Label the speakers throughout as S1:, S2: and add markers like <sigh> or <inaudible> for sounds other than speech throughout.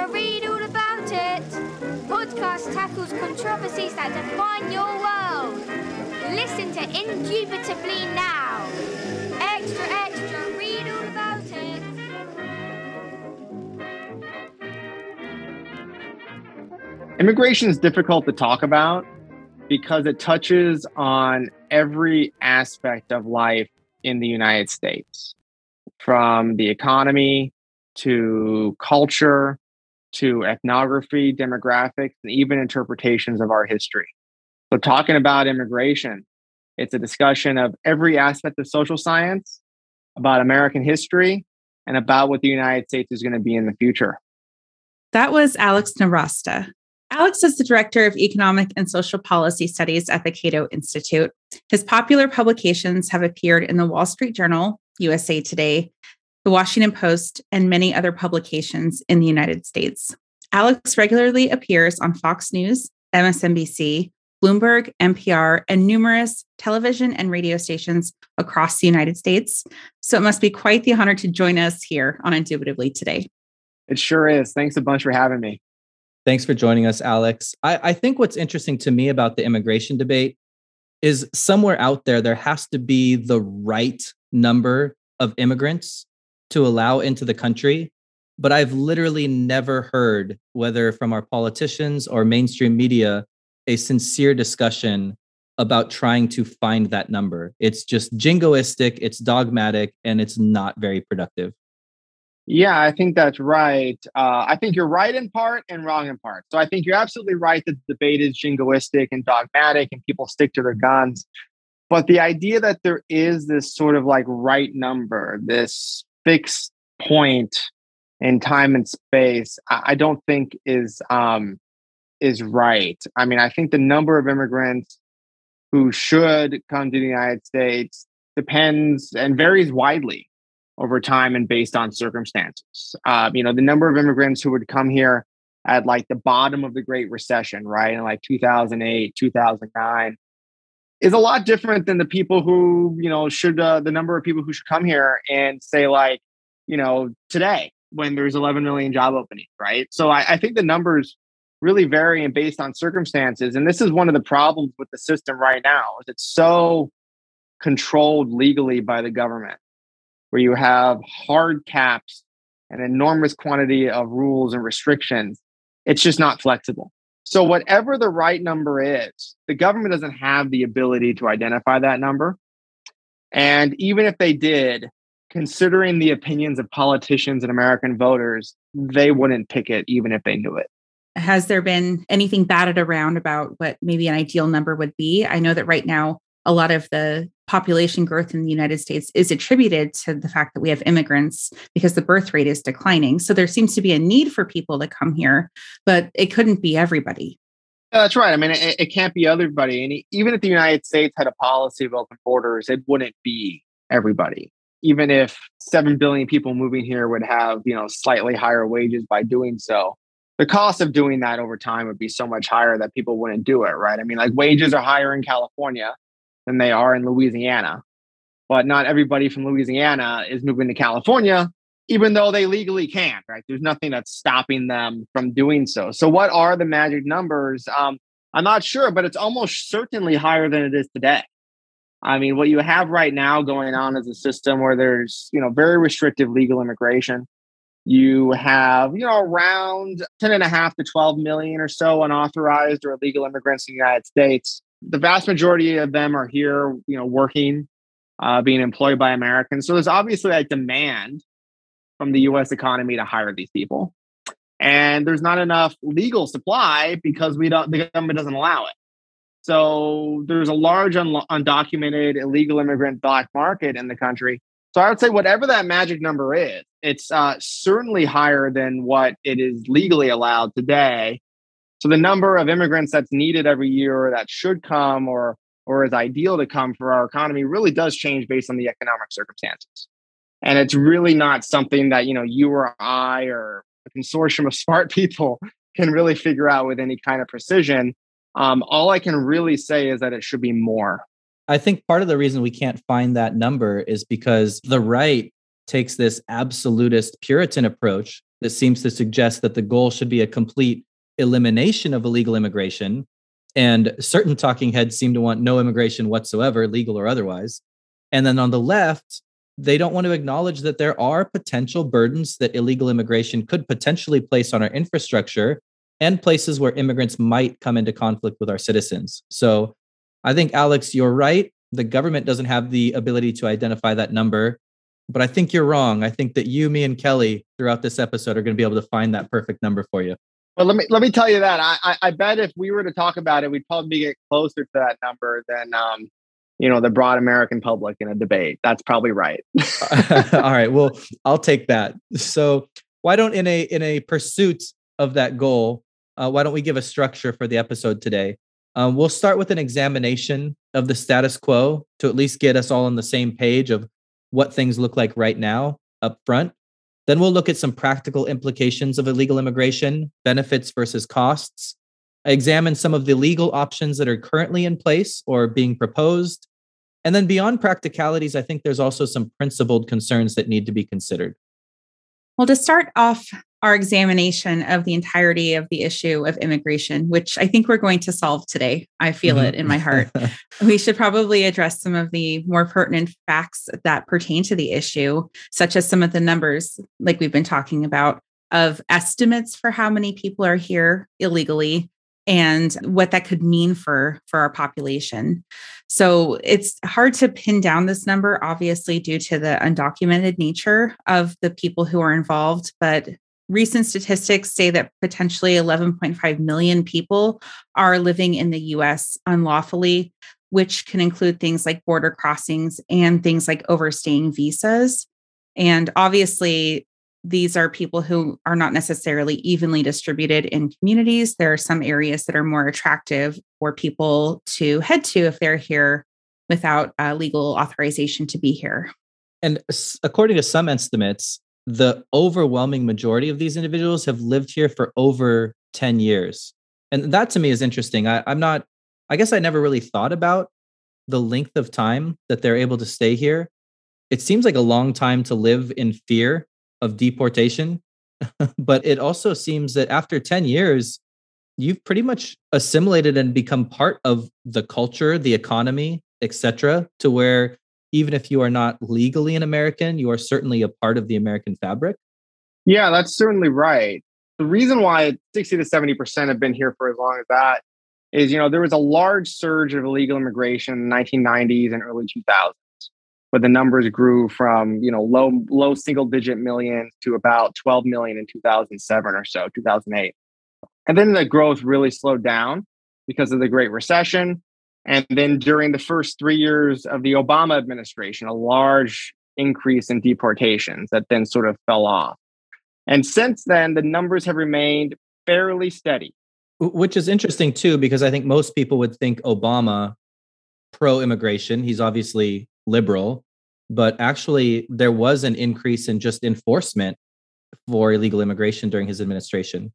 S1: extra, read all about it. Podcast tackles controversies that define your world. Listen to Indubitably now. Extra, extra, read all about it.
S2: Immigration is difficult to talk about because it touches on every aspect of life in the United States, from the economy to culture to ethnography, demographics, and even interpretations of our history. So, talking about immigration, it's a discussion of every aspect of social science, about American history, and about what the United States is going to be in the future.
S3: That was Alex Nowrasteh. Alex is the director of economic and social policy studies at the Cato Institute. His popular publications have appeared in the Wall Street Journal, USA Today, the Washington Post, and many other publications in the United States. Alex regularly appears on Fox News, MSNBC, Bloomberg, NPR, and numerous television and radio stations across the United States. So it must be quite the honor to join us here on Indubitably today.
S2: It sure is. Thanks a bunch for having me.
S4: Thanks for joining us, Alex. I, I, think what's interesting to me about the immigration debate is somewhere out there, there has to be the right number of immigrants to allow into the country. But I've literally never heard, whether from our politicians or mainstream media, a sincere discussion about trying to find that number. It's just jingoistic, it's dogmatic, and it's not very productive.
S2: Yeah, I think that's right. Uh, I think you're right in part and wrong in part. So I think you're absolutely right that the debate is jingoistic and dogmatic and people stick to their guns. But the idea that there is this sort of like right number, this fixed point in time and space, I, don't think is um, is right. I mean, I think the number of immigrants who should come to the United States depends and varies widely over time and based on circumstances. Uh, you know, the number of immigrants who would come here at like the bottom of the Great Recession, right, in like 2008, 2009, is a lot different than the people who, you know, should, uh, the number of people who should come here and say, like, you know, today when there's 11 million job openings, right? So I, I think the numbers really vary and based on circumstances. And this is one of the problems with the system right now is it's so controlled legally by the government where you have hard caps, an enormous quantity of rules and restrictions, it's just not flexible. So, whatever the right number is, the government doesn't have the ability to identify that number. And even if they did, considering the opinions of politicians and American voters, they wouldn't pick it even if they knew it.
S3: Has there been anything batted around about what maybe an ideal number would be? I know that right now, a lot of the population growth in the United States is attributed to the fact that we have immigrants because the birth rate is declining. So there seems to be a need for people to come here, but it couldn't be everybody.
S2: Yeah, that's right. I mean, it, it can't be everybody. And even if the United States had a policy of open borders, it wouldn't be everybody. Even if 7 billion people moving here would have, you know, slightly higher wages by doing so, the cost of doing that over time would be so much higher that people wouldn't do it, right? I mean, like wages are higher in California than they are in Louisiana. But not everybody from Louisiana is moving to California, even though they legally can, right? There's nothing that's stopping them from doing so. So, what are the magic numbers? Um, I'm not sure, but it's almost certainly higher than it is today. I mean, what you have right now going on is a system where there's, you know, very restrictive legal immigration. You have, you know, around 10 and a half to 12 million or so unauthorized or illegal immigrants in the United States the vast majority of them are here, you know, working, uh, being employed by Americans. So there's obviously a demand from the U.S. economy to hire these people, and there's not enough legal supply because we don't. The government doesn't allow it. So there's a large un- undocumented illegal immigrant black market in the country. So I would say whatever that magic number is, it's uh, certainly higher than what it is legally allowed today. So the number of immigrants that's needed every year or that should come or or is ideal to come for our economy really does change based on the economic circumstances. And it's really not something that, you know, you or I or a consortium of <laughs> smart people can really figure out with any kind of precision. Um, all I can really say is that it should be more.
S4: I think part of the reason we can't find that number is because the right takes this absolutist Puritan approach that seems to suggest that the goal should be a complete elimination of illegal immigration. And certain talking heads seem to want no immigration whatsoever, legal or otherwise. And then on the left, they don't want to acknowledge that there are potential burdens that illegal immigration could potentially place on our infrastructure and places where immigrants might come into conflict with our citizens. So I think, Alex, you're right. The government doesn't have the ability to identify that number. But I think you're wrong. I think that you, me, and Kelly throughout this episode are going to be able to find that perfect number for you.
S2: Well, let me let me tell you that I, I, I bet if we were to talk about it, we'd probably get closer to that number than um, you know the broad American public in a debate. That's probably right. <laughs> <laughs>
S4: All right. Well, I'll take that. So why don't in a in a pursuit of that goal, uh, why don't we give a structure for the episode today? Um, we'll start with an examination of the status quo to at least get us all on the same page of what things look like right now up front. Then we'll look at some practical implications of illegal immigration, benefits versus costs, examine some of the legal options that are currently in place or being proposed. And then beyond practicalities, I think there's also some principled concerns that need to be considered.
S3: Well, to start off our examination of the entirety of the issue of immigration, which I think we're going to solve today. I feel mm-hmm. it in my heart. <laughs> we should probably address some of the more pertinent facts that pertain to the issue, such as some of the numbers, like we've been talking about, of estimates for how many people are here illegally and what that could mean for for our population so it's hard to pin down this number obviously due to the undocumented nature of the people who are involved but recent statistics say that potentially 11.5 million people are living in the US unlawfully, which can include things like border crossings and things like overstaying visas. And obviously, these are people who are not necessarily evenly distributed in communities. There are some areas that are more attractive for people to head to if they're here without uh, legal authorization to be here.
S4: And according to some estimates, the overwhelming majority of these individuals have lived here for over 10 years. And that to me is interesting. I, I'm not, I guess I never really thought about the length of time that they're able to stay here. It seems like a long time to live in fear of deportation. <laughs> but it also seems that after 10 years, you've pretty much assimilated and become part of the culture, the economy, etc., to where even if you are not legally an American, you are certainly a part of the American fabric?
S2: Yeah, that's certainly right. The reason why 60 to 70% have been here for as long as that is, you know, there was a large surge of illegal immigration in the 1990s and early 2000s, but the numbers grew from, you know, low low single digit millions to about 12 million in 2007 or so, 2008. And then the growth really slowed down because of the Great Recession and then during the first three years of the Obama administration, a large increase in deportations that then sort of fell off. And since then, the numbers have remained fairly steady.
S4: Which is interesting too, because I think most people would think Obama pro immigration. He's obviously liberal, but actually, there was an increase in just enforcement for illegal immigration during his administration.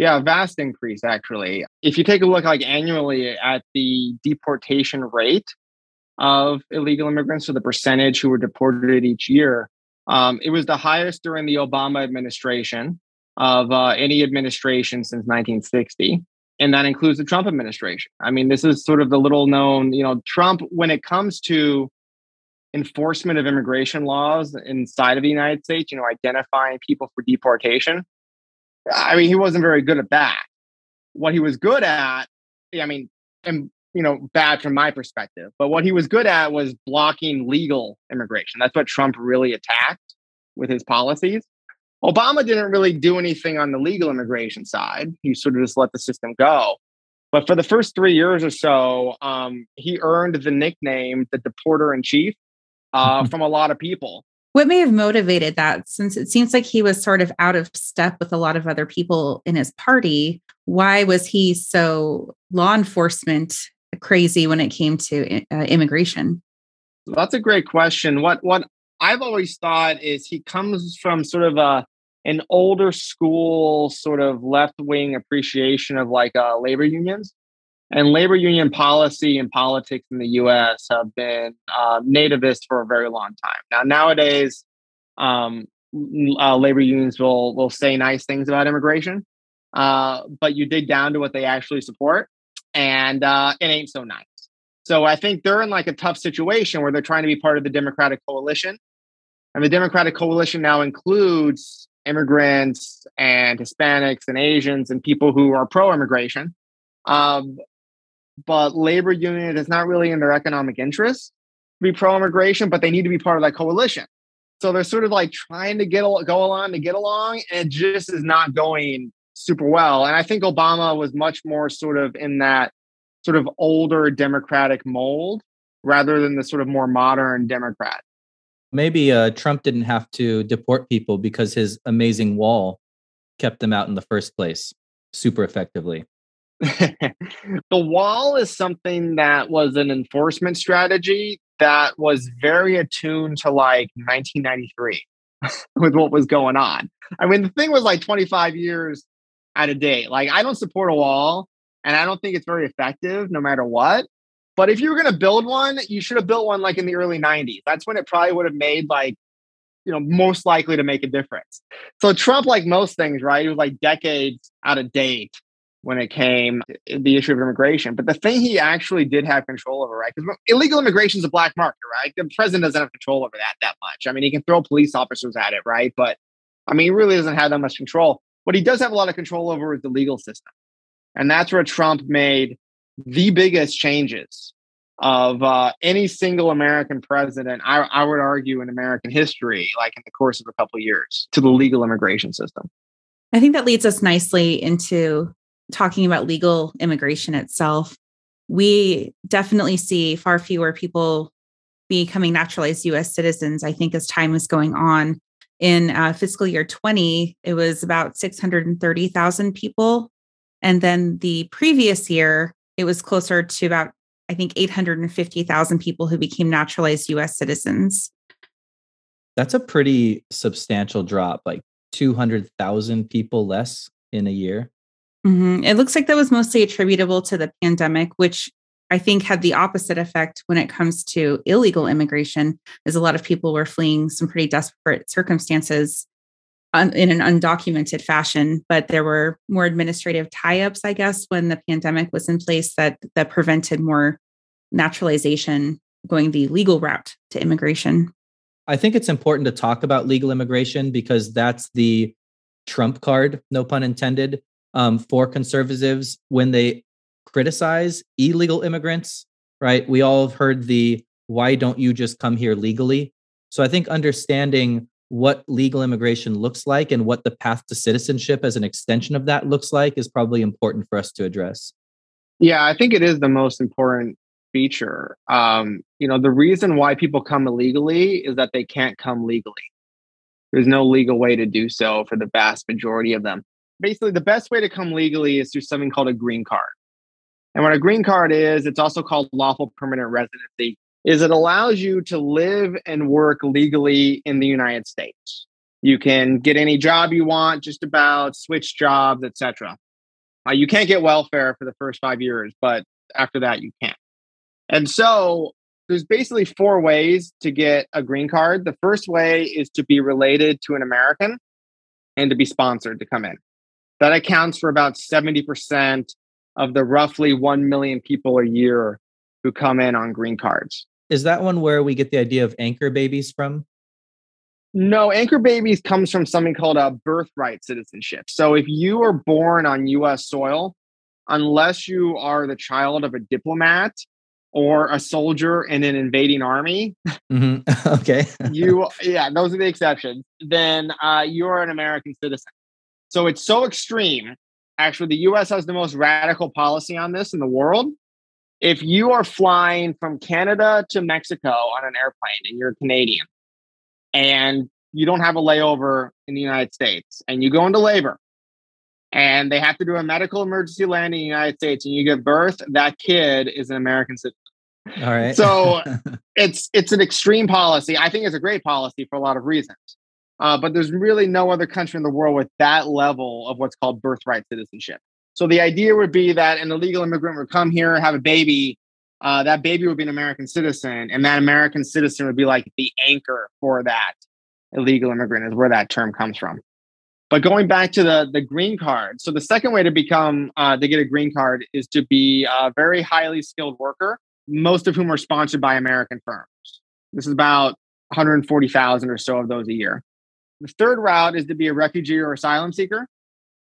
S2: Yeah, vast increase actually. If you take a look like annually at the deportation rate of illegal immigrants, or the percentage who were deported each year, um, it was the highest during the Obama administration of uh, any administration since 1960. And that includes the Trump administration. I mean, this is sort of the little known, you know, Trump, when it comes to enforcement of immigration laws inside of the United States, you know, identifying people for deportation, I mean, he wasn't very good at that. What he was good at, I mean, and you know, bad from my perspective, but what he was good at was blocking legal immigration. That's what Trump really attacked with his policies. Obama didn't really do anything on the legal immigration side. He sort of just let the system go. But for the first three years or so, um, he earned the nickname the deporter in chief uh, <laughs> from a lot of people.
S3: What may have motivated that since it seems like he was sort of out of step with a lot of other people in his party? Why was he so law enforcement crazy when it came to uh, immigration?
S2: That's a great question. What what I've always thought is he comes from sort of a an older school sort of left wing appreciation of like uh, labor unions and labor union policy and politics in the US have been uh, nativist for a very long time. Now, nowadays, um, uh, labor unions will will say nice things about immigration, uh, but you dig down to what they actually support, and uh, it ain't so nice. So I think they're in like a tough situation where they're trying to be part of the Democratic coalition, and the Democratic coalition now includes immigrants and Hispanics and Asians and people who are pro-immigration. Um, but labor union is not really in their economic interest to be pro-immigration, but they need to be part of that coalition. So they're sort of like trying to get go along to get along, and it just is not going super well. And I think Obama was much more sort of in that sort of older Democratic mold rather than the sort of more modern Democrat.
S4: Maybe uh, Trump didn't have to deport people because his amazing wall kept them out in the first place super effectively. <laughs>
S2: the wall is something that was an enforcement strategy that was very attuned to like 1993 <laughs> with what was going on. I mean, the thing was like 25 years out of date. Like, I don't support a wall and I don't think it's very effective no matter what. But if you were going to build one, you should have built one like in the early 90s. That's when it probably would have made like, you know, most likely to make a difference. So Trump, like most things, right? He was like decades out of date when it came the issue of immigration. But the thing he actually did have control over, right? Because illegal immigration is a black market, right? The president doesn't have control over that that much. I mean, he can throw police officers at it, right? But I mean, he really doesn't have that much control. What he does have a lot of control over is the legal system. And that's where Trump made the biggest changes of uh, any single American president, I, I, would argue, in American history, like in the course of a couple of years, to the legal immigration system.
S3: I think that leads us nicely into talking about legal immigration itself, we definitely see far fewer people becoming naturalized US citizens, I think, as time is going on. In uh, fiscal year 20, it was about 630,000 people. And then the previous year, it was closer to about, I think, 850,000 people who became naturalized US citizens.
S4: That's a pretty substantial drop, like 200,000 people less in a year.
S3: Mm-hmm. It looks like that was mostly attributable to the pandemic, which I think had the opposite effect when it comes to illegal immigration, as a lot of people were fleeing some pretty desperate circumstances in an undocumented fashion. But there were more administrative tie-ups, I guess, when the pandemic was in place that that prevented more naturalization going the legal route to immigration.
S4: I think it's important to talk about legal immigration because that's the trump card, no pun intended, um, for conservatives when they criticize illegal immigrants, right? We all have heard the why don't you just come here legally? So I think understanding what legal immigration looks like and what the path to citizenship as an extension of that looks like is probably important for us to address.
S2: Yeah, I think it is the most important feature. Um, you know, the reason why people come illegally is that they can't come legally. There's no legal way to do so for the vast majority of them basically the best way to come legally is through something called a green card. And what a green card is, it's also called lawful permanent residency, is it allows you to live and work legally in the United States. You can get any job you want, just about switch jobs, etc. Uh, you can't get welfare for the first five years, but after that you can. And so there's basically four ways to get a green card. The first way is to be related to an American and to be sponsored to come in. That accounts for about 70% of the roughly 1 million people a year who come in on green cards.
S4: Is that one where we get the idea of anchor babies from?
S2: No, anchor babies comes from something called a birthright citizenship. So if you are born on US soil, unless you are the child of a diplomat or a soldier in an invading army,
S4: mm-hmm. <laughs> okay,
S2: you yeah, those are the exceptions. Then uh, you're an American citizen. So it's so extreme. Actually, the US has the most radical policy on this in the world. If you are flying from Canada to Mexico on an airplane and you're a Canadian and you don't have a layover in the United States and you go into labor and they have to do a medical emergency landing in the United States and you give birth, that kid is an American citizen.
S4: All right.
S2: so <laughs> it's it's an extreme policy. I think it's a great policy for a lot of reasons. Uh, but there's really no other country in the world with that level of what's called birthright citizenship. So the idea would be that an illegal immigrant would come here, have a baby. Uh, that baby would be an American citizen, and that American citizen would be like the anchor for that illegal immigrant is where that term comes from. But going back to the the green card, so the second way to become uh, to get a green card is to be a very highly skilled worker, most of whom are sponsored by American firms. This is about 140,000 or so of those a year. The third route is to be a refugee or asylum seeker.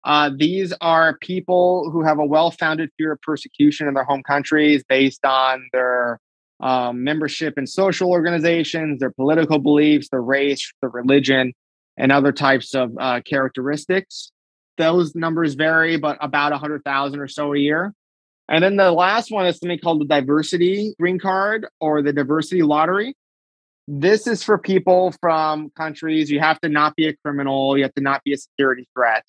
S2: Uh, these are people who have a well founded fear of persecution in their home countries based on their um, membership in social organizations, their political beliefs, their race, their religion, and other types of uh, characteristics. Those numbers vary, but about 100,000 or so a year. And then the last one is something called the diversity green card or the diversity lottery. This is for people from countries you have to not be a criminal, you have to not be a security threat,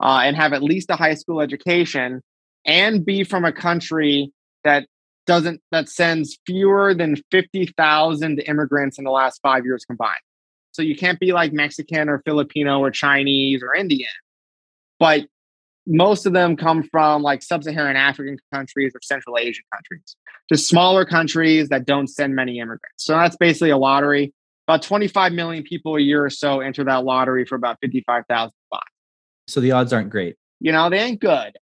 S2: uh, and have at least a high school education, and be from a country that doesn't that sends fewer than 50,000 immigrants in the last 5 years combined. So you can't be like Mexican or Filipino or Chinese or Indian. But most of them come from like sub-Saharan African countries or Central Asian countries, just smaller countries that don't send many immigrants. So that's basically a lottery. About 25 million people a year or so enter that lottery for about 55,000 spots.
S4: So the odds aren't great.
S2: You know, they ain't good.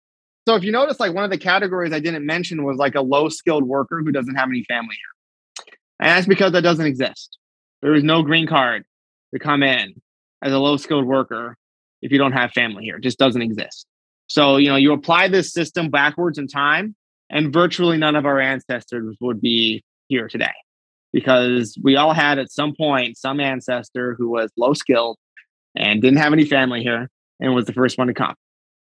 S2: So if you notice, like one of the categories I didn't mention was like a low skilled worker who doesn't have any family here. And that's because that doesn't exist. There is no green card to come in as a low skilled worker if you don't have family here. It just doesn't exist. So, you know, you apply this system backwards in time, and virtually none of our ancestors would be here today because we all had at some point some ancestor who was low skilled and didn't have any family here and was the first one to come.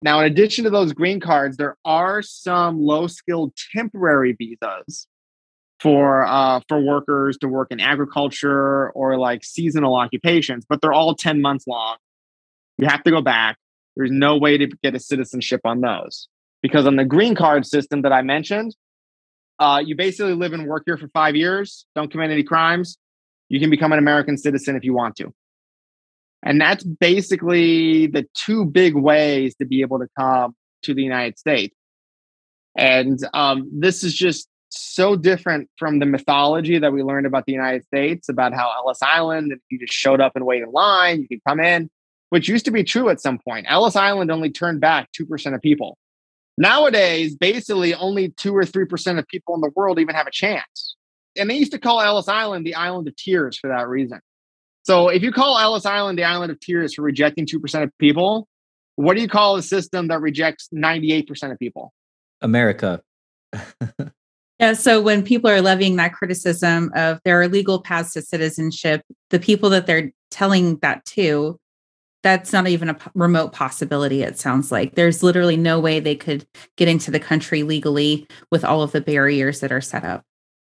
S2: Now, in addition to those green cards, there are some low skilled temporary visas for uh, for workers to work in agriculture or like seasonal occupations, but they're all 10 months long. You have to go back. There's no way to get a citizenship on those because on the green card system that I mentioned, uh, you basically live and work here for five years, don't commit any crimes. You can become an American citizen if you want to. And that's basically the two big ways to be able to come to the United States. And um, this is just so different from the mythology that we learned about the United States about how Ellis Island, if you just showed up and waited in line, you could come in, which used to be true at some point. Ellis Island only turned back 2% of people. Nowadays, basically only 2 or 3% of people in the world even have a chance. And they used to call Ellis Island the Island of Tears for that reason. So if you call Ellis Island the Island of Tears for rejecting 2% of people, what do you call a system that rejects 98% of people?
S4: America. <laughs>
S3: Yeah. So when people are levying that criticism of there are legal paths to citizenship, the people that they're telling that to, that's not even a remote possibility, it sounds like. There's literally no way they could get into the country legally with all of the barriers that are set up.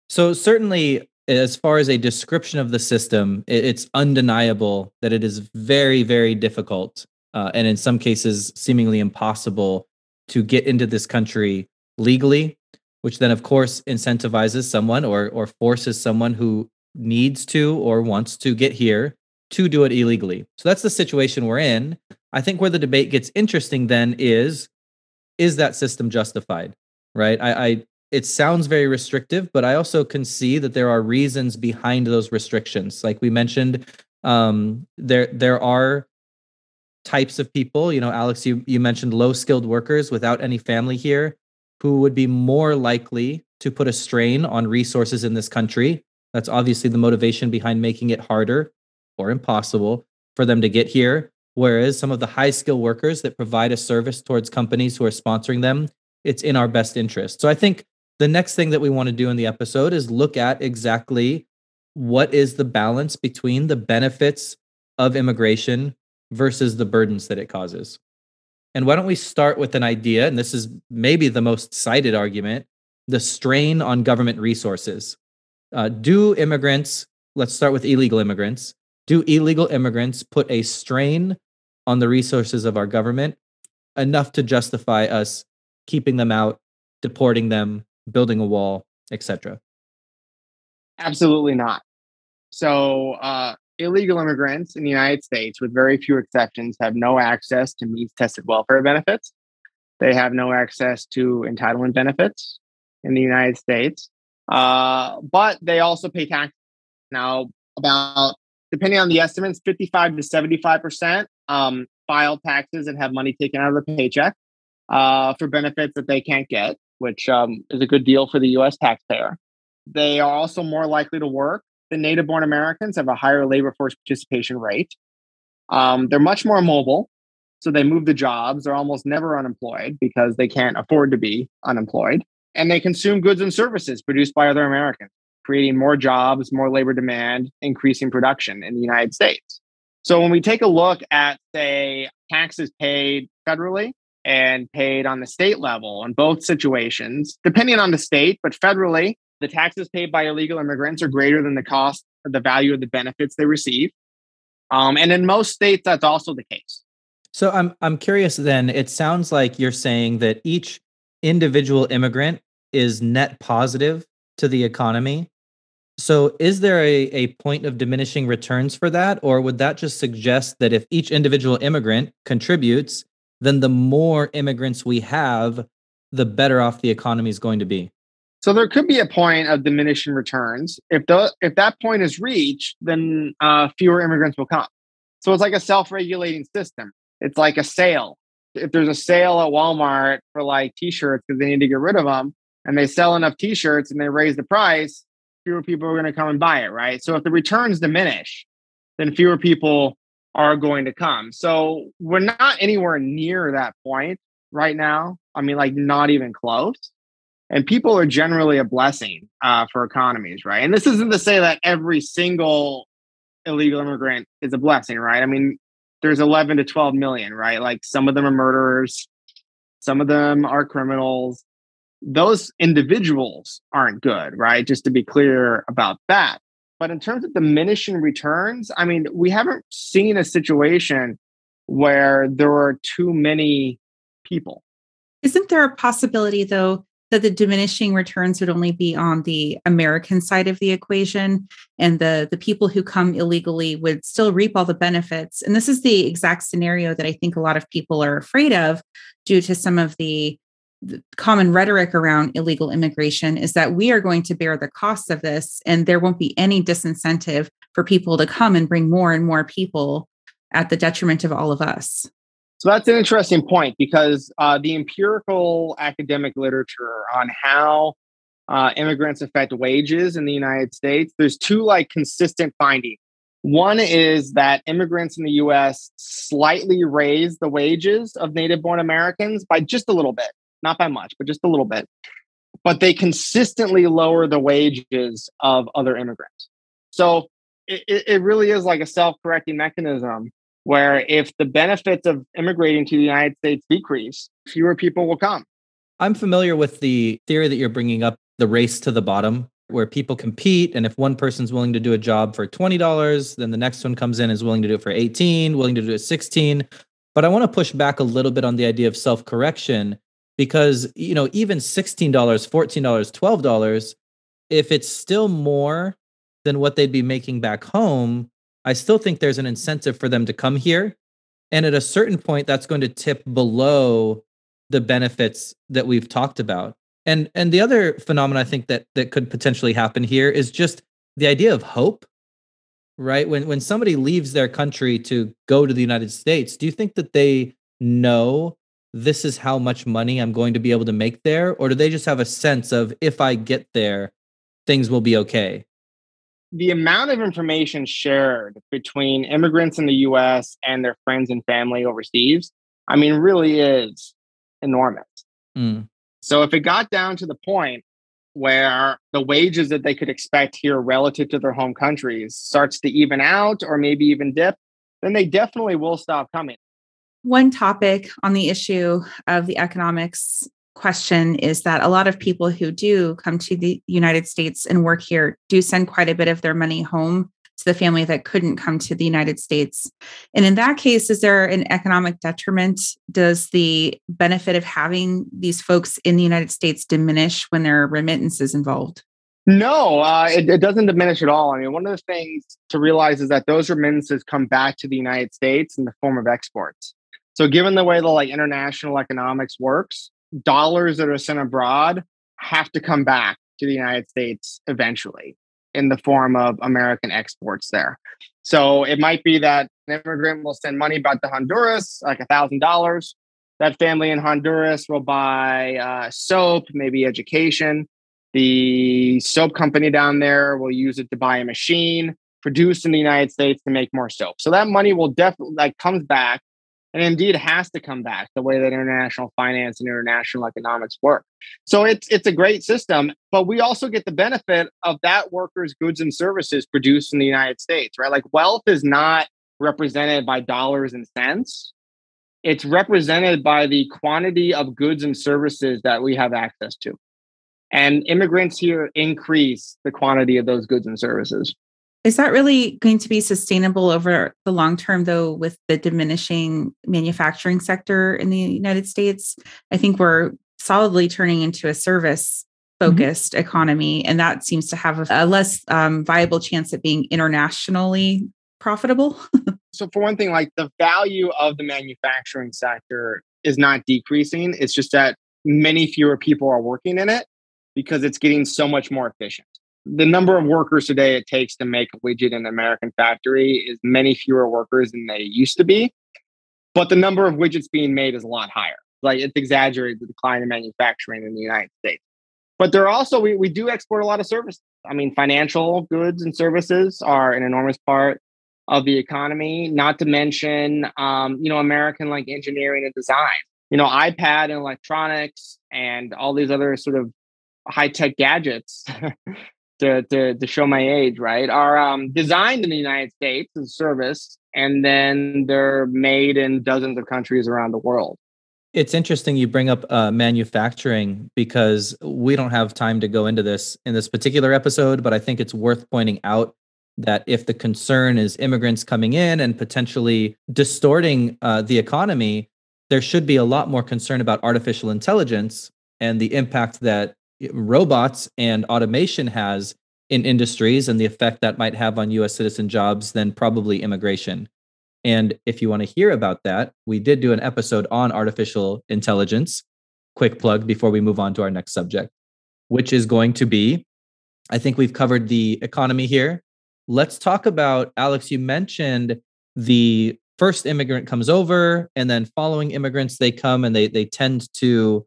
S4: So, certainly, as far as a description of the system, it's undeniable that it is very, very difficult uh, and in some cases, seemingly impossible to get into this country legally which then of course incentivizes someone or or forces someone who needs to or wants to get here to do it illegally. So that's the situation we're in. I think where the debate gets interesting then is is that system justified? Right? I, I it sounds very restrictive, but I also can see that there are reasons behind those restrictions. Like we mentioned, um, there there are types of people. You know, Alex, you you mentioned low skilled workers without any family here who would be more likely to put a strain on resources in this country. That's obviously the motivation behind making it harder or impossible for them to get here. Whereas some of the high skill workers that provide a service towards companies who are sponsoring them, it's in our best interest. So I think the next thing that we want to do in the episode is look at exactly what is the balance between the benefits of immigration versus the burdens that it causes. And why don't we start with an idea? And this is maybe the most cited argument the strain on government resources. Uh, do immigrants, let's start with illegal immigrants, do illegal immigrants put a strain on the resources of our government enough to justify us keeping them out, deporting them, building a wall, etc.?
S2: Absolutely not. So, uh, illegal immigrants in the United States, with very few exceptions, have no access to means tested welfare benefits. They have no access to entitlement benefits in the United States. Uh, but they also pay tax. Now, about depending on the estimates, 55 to 75% um, file taxes and have money taken out of the paycheck uh, for benefits that they can't get, which um, is a good deal for the US taxpayer. They are also more likely to work. The native born Americans have a higher labor force participation rate. Um, they're much more mobile. So they move the jobs. They're almost never unemployed because they can't afford to be unemployed. And they consume goods and services produced by other Americans, creating more jobs, more labor demand, increasing production in the United States. So when we take a look at, say, taxes paid federally and paid on the state level in both situations, depending on the state, but federally, the taxes paid by illegal immigrants are greater than the cost the value of the benefits they receive. Um, and in most states, that's also the case.
S4: So I'm I'm curious then, it sounds like you're saying that each individual immigrant is net positive to the economy. So is there a, a point of diminishing returns for that? Or would that just suggest that if each individual immigrant contributes, then the more immigrants we have, the better off the economy is going to be?
S2: So there could be a point of diminishing returns. If the if that point is reached, then uh, fewer immigrants will come. So it's like a self-regulating system. It's like a sale. If there's a sale at Walmart for like t-shirts because they need to get rid of them, and they sell enough t-shirts and they raise the price, fewer people are going to come and buy it, right? So if the returns diminish, then fewer people are going to come. So we're not anywhere near that point right now. I mean, like not even close and people are generally a blessing uh, for economies, right? And this isn't to say that every single illegal immigrant is a blessing, right? I mean, there's 11 to 12 million, right? Like some of them are murderers, some of them are criminals. Those individuals aren't good, right? Just to be clear about that. But in terms of diminishing returns, I mean, we haven't seen a situation where there are too many people.
S3: Isn't there a possibility, though, that the diminishing returns would only be on the American side of the equation, and the the people who come illegally would still reap all the benefits. And this is the exact scenario that I think a lot of people are afraid of, due to some of the, the common rhetoric around illegal immigration. Is that we are going to bear the costs of this, and there won't be any disincentive for people to come and bring more and more people at the detriment of all of us.
S2: So that's an interesting point because uh, the empirical academic literature on how uh, immigrants affect wages in the United States, there's two like consistent findings. One is that immigrants in the US slightly raise the wages of native born Americans by just a little bit, not by much, but just a little bit. But they consistently lower the wages of other immigrants. So it, it really is like a self correcting mechanism where if the benefits of immigrating to the United States decrease, fewer people will come.
S4: I'm familiar with the theory that you're bringing up, the race to the bottom, where people compete. And if one person's willing to do a job for $20, then the next one comes in is willing to do it for 18, willing to do it 16. But I want to push back a little bit on the idea of self correction because, you know, even $16, $14, $12, if it's still more than what they'd be making back home, I still think there's an incentive for them to come here. And at a certain point, that's going to tip below the benefits that we've talked about. And and the other phenomenon I think that that could potentially happen here is just the idea of hope. Right? When when somebody leaves their country to go to the United States, do you think that they know this is how much money I'm going to be able to make there? Or do they just have a sense of if I get there, things will be okay?
S2: the amount of information shared between immigrants in the US and their friends and family overseas, I mean, really is enormous. Mm. So if it got down to the point where the wages that they could expect here relative to their home countries starts to even out or maybe even dip, then they definitely will stop coming.
S3: One topic on the issue of the economics question is that a lot of people who do come to the United States and work here do send quite a bit of their money home to the family that couldn't come to the United States. And in that case, is there an economic detriment? Does the benefit of having these folks in the United States diminish when there are remittances involved?
S2: No, uh, it, it, doesn't diminish at all. I mean, one of the things to realize is that those remittances come back to the United States in the form of exports. So, given the way the like international economics works, dollars that are sent abroad have to come back to the United States eventually. in the form of American exports there. So it might be that an immigrant will send money back to Honduras, like a thousand dollars. That family in Honduras will buy uh, soap, maybe education. The soap company down there will use it to buy a machine produced in the United States to make more soap. So that money will definitely like comes back and indeed has to come back the way that international finance and international economics work. So it's it's a great system, but we also get the benefit of that workers' goods and services produced in the United States, right? Like wealth is not represented by dollars and cents. It's represented by the quantity of goods and services that we have access to. And immigrants here increase the quantity of those goods and services.
S3: Is that really going to be sustainable over the long term, though, with the diminishing manufacturing sector in the United States? I think we're solidly turning into a service focused mm-hmm. economy, and that seems to have a, a less um, viable chance at being internationally profitable. <laughs>
S2: so, for one thing, like the value of the manufacturing sector is not decreasing, it's just that many fewer people are working in it because it's getting so much more efficient the number of workers today it takes to make a widget in an American factory is many fewer workers than they used to be. But the number of widgets being made is a lot higher. Like it's exaggerated the decline in manufacturing in the United States. But there are also, we, we do export a lot of services. I mean, financial goods and services are an enormous part of the economy, not to mention, um, you know, American like engineering and design. You know, iPad and electronics and all these other sort of high tech gadgets <laughs> to, to, to show my age, right, are um, designed in the United States as a service, and then they're made in dozens of countries around the world.
S4: It's interesting you bring up uh, manufacturing because we don't have time to go into this in this particular episode, but I think it's worth pointing out that if the concern is immigrants coming in and potentially distorting uh, the economy, there should be a lot more concern about artificial intelligence and the impact that robots and automation has in industries and the effect that might have on US citizen jobs than probably immigration. And if you want to hear about that, we did do an episode on artificial intelligence. Quick plug before we move on to our next subject, which is going to be I think we've covered the economy here. Let's talk about Alex. You mentioned the first immigrant comes over, and then following immigrants, they come and they they tend to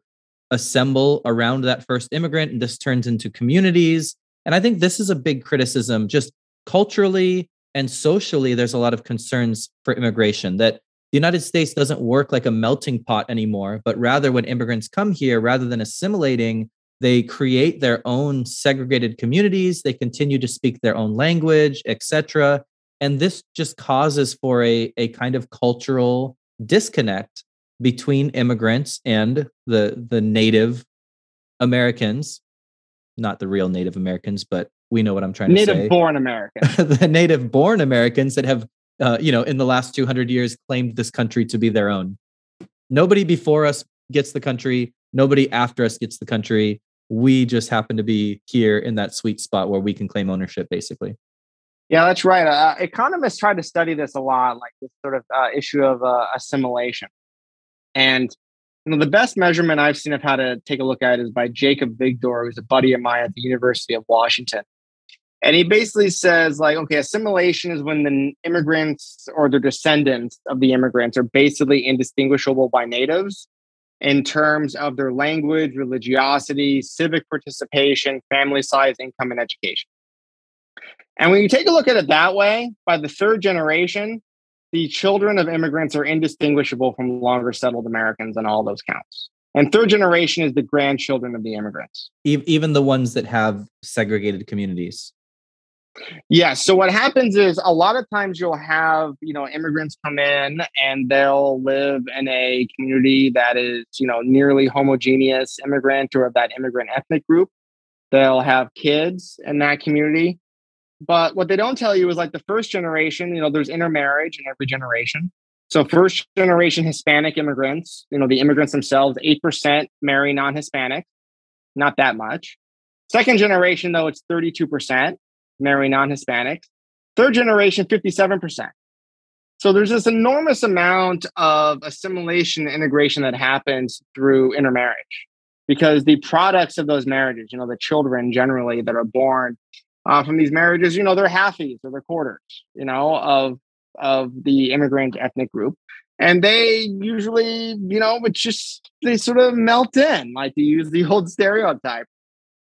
S4: assemble around that first immigrant and this turns into communities. And i think this is a big criticism. Just culturally and socially there's a lot of concerns for immigration that the united states doesn't work like a melting pot anymore but rather when immigrants come here rather than assimilating they create their own segregated communities they continue to speak their own language etc and this just causes for a, a kind of cultural disconnect between immigrants and the the native Americans, not the real Native Americans, but we know what I'm trying
S2: native
S4: to say.
S2: Native born Americans. <laughs>
S4: the native born Americans that have, uh, you know, in the last 200 years claimed this country to be their own. Nobody before us gets the country. Nobody after us gets the country. We just happen to be here in that sweet spot where we can claim ownership, basically.
S2: Yeah, that's right. Uh, economists try to study this a lot, like this sort of uh, issue of uh, assimilation. And you know, the best measurement I've seen of how to take a look at is by Jacob Vigdor, who's a buddy of mine at the University of Washington. And he basically says, like, okay, assimilation is when the immigrants or their descendants of the immigrants are basically indistinguishable by natives in terms of their language, religiosity, civic participation, family size, income, and education. And when you take a look at it that way, by the third generation, the children of immigrants are indistinguishable from longer settled Americans on all those counts. And third generation is the grandchildren of the immigrants.
S4: Even the ones that have segregated communities.
S2: Yes. Yeah, so what happens is a lot of times you'll have, you know, immigrants come in and they'll live in a community that is, you know, nearly homogeneous immigrant or of that immigrant ethnic group. They'll have kids in that community. But what they don't tell you is like the first generation, you know, there's intermarriage in every generation. So first generation Hispanic immigrants, you know, the immigrants themselves, 8% marry non-Hispanic, not that much. Second generation, though, it's 32% marry non-Hispanics. Third generation, 57%. So there's this enormous amount of assimilation integration that happens through intermarriage because the products of those marriages, you know, the children generally that are born uh, from these marriages, you know, they're halfies or they're quarters, you know, of of the immigrant ethnic group. And they usually, you know, it's just they sort of melt in, like to use the <laughs> old stereotype.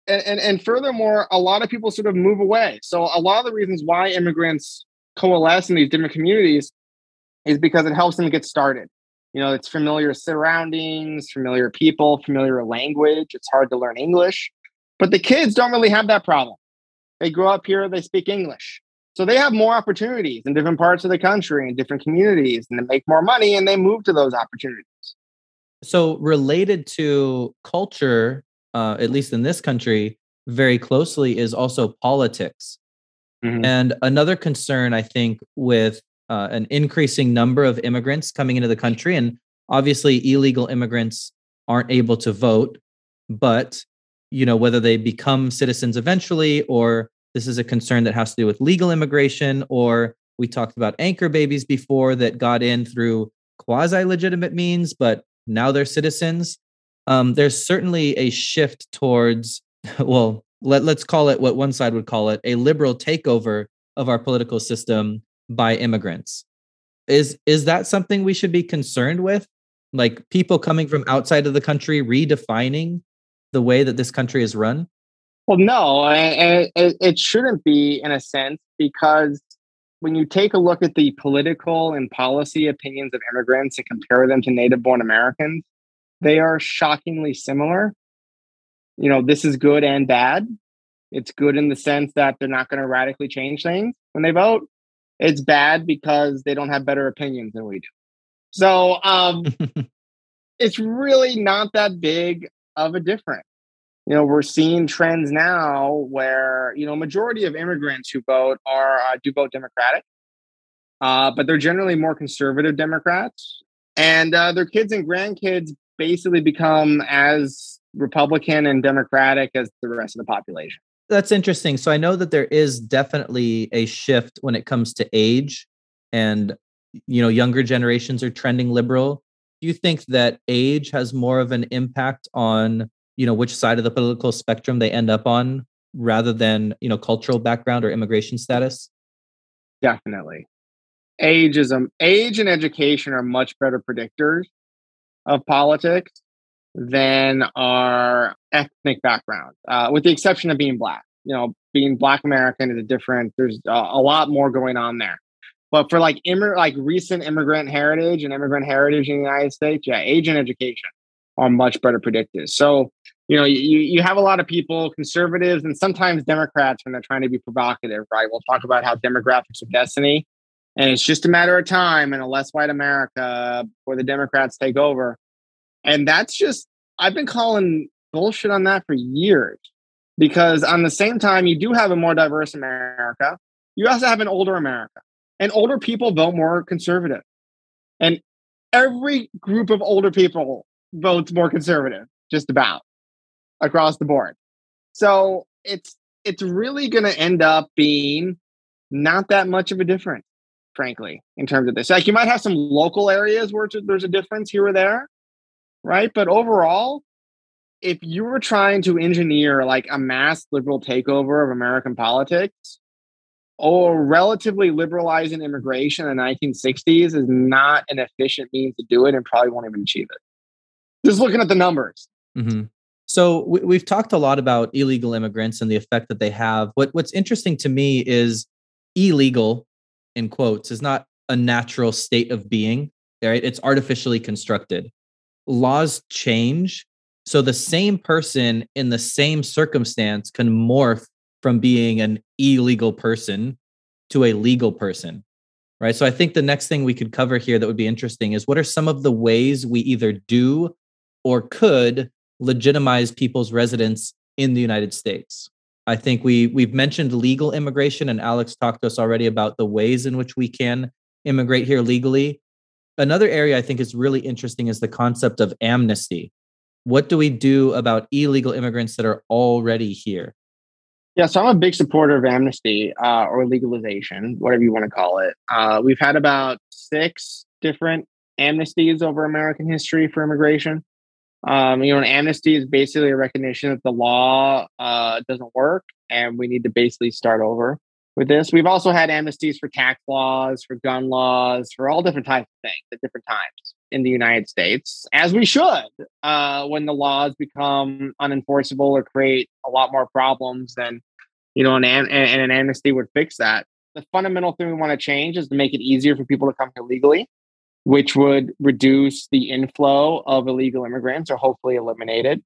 S2: And, and and furthermore, a lot of people sort of move away. So a lot of the reasons why immigrants coalesce in these different communities is because it helps them get started. You know, it's familiar surroundings, familiar people, familiar language. It's hard to learn English, but the kids don't really have that problem. They grow up here, they speak English. So they have more opportunities in different parts of the country and different communities and they make more money and they move to those opportunities.
S4: So related to culture, uh, at least in this country, very closely is also politics. Mm-hmm. And another concern, I think, with uh, an increasing number of immigrants coming into the country, and obviously illegal immigrants aren't able to vote, but you know whether they become citizens eventually, or this is a concern that has to do with legal immigration, or we talked about anchor babies before that got in through quasi legitimate means, but now they're citizens. Um, there's certainly a shift towards, <laughs> well, let, let's call it what one side would call it a liberal takeover of our political system by immigrants. Is is that something we should be concerned with? Like people coming from outside of the country redefining the way that this country is run?
S2: Well, no, and it, it shouldn't be in a sense because when you take a look at the political and policy opinions of immigrants and compare them to native born Americans, they are shockingly similar you know, this is good and bad. It's good in the sense that they're not going to radically change things when they vote. It's bad because they don't have better opinions than we do. So um, <laughs> it's really not that big of a different. You know, we're seeing trends now where you know majority of immigrants who vote are uh, do vote Democratic, uh, but they're generally more conservative Democrats, and uh, their kids and grandkids basically become as Republican and Democratic as the rest of the population.
S4: That's interesting. So I know that there is definitely a shift when it comes to age and you know younger generations are trending liberal. Do you think that age has more of an impact on, you know, which side of the political spectrum they end up on rather than, you know, cultural background or immigration status?
S2: Definitely. Age is age and education are much better predictors of politics than our ethnic background, uh, with the exception of being black. You know, being black American is a different. There's a, a lot more going on there. But for like immig- like recent immigrant heritage and immigrant heritage in the United States, yeah, age and education are much better predictors. So you know, you, you have a lot of people, conservatives and sometimes Democrats, when they're trying to be provocative, right? We'll talk about how demographics of destiny, and it's just a matter of time in a less white America before the Democrats take over. And that's just, I've been calling bullshit on that for years because on the same time, you do have a more diverse America. You also have an older America, and older people vote more conservative. And every group of older people votes more conservative, just about across the board. So it's it's really going to end up being not that much of a difference, frankly, in terms of this. Like you might have some local areas where there's a difference here or there, right? But overall, if you were trying to engineer like a mass liberal takeover of American politics, or relatively liberalizing immigration in the 1960s is not an efficient means to do it and probably won't even achieve it. Just looking at the numbers.
S4: Mm-hmm. So we, have talked a lot about illegal immigrants and the effect that they have. What What's interesting to me is illegal, in quotes, is not a natural state of being. Right? It's artificially constructed laws change. So the same person in the same circumstance can morph from being an illegal person to a legal person. Right. So I think the next thing we could cover here that would be interesting is what are some of the ways we either do or could legitimize people's residence in the United States? I think we we've mentioned legal immigration and Alex talked to us already about the ways in which we can immigrate here legally. Another area I think is really interesting is the concept of amnesty. What do we do about illegal immigrants that are already here?
S2: Yeah, so I'm a big supporter of amnesty uh, or legalization, whatever you want to call it. Uh, we've had about six different amnesties over American history for immigration. Um, you know, an amnesty is basically a recognition that the law uh, doesn't work and we need to basically start over with this. We've also had amnesties for tax laws, for gun laws, for all different types of things at different times in the United States, as we should uh, when the laws become unenforceable or create a lot more problems than, you know, an, an, an amnesty would fix that. The fundamental thing we want to change is to make it easier for people to come here legally which would reduce the inflow of illegal immigrants or hopefully eliminate it.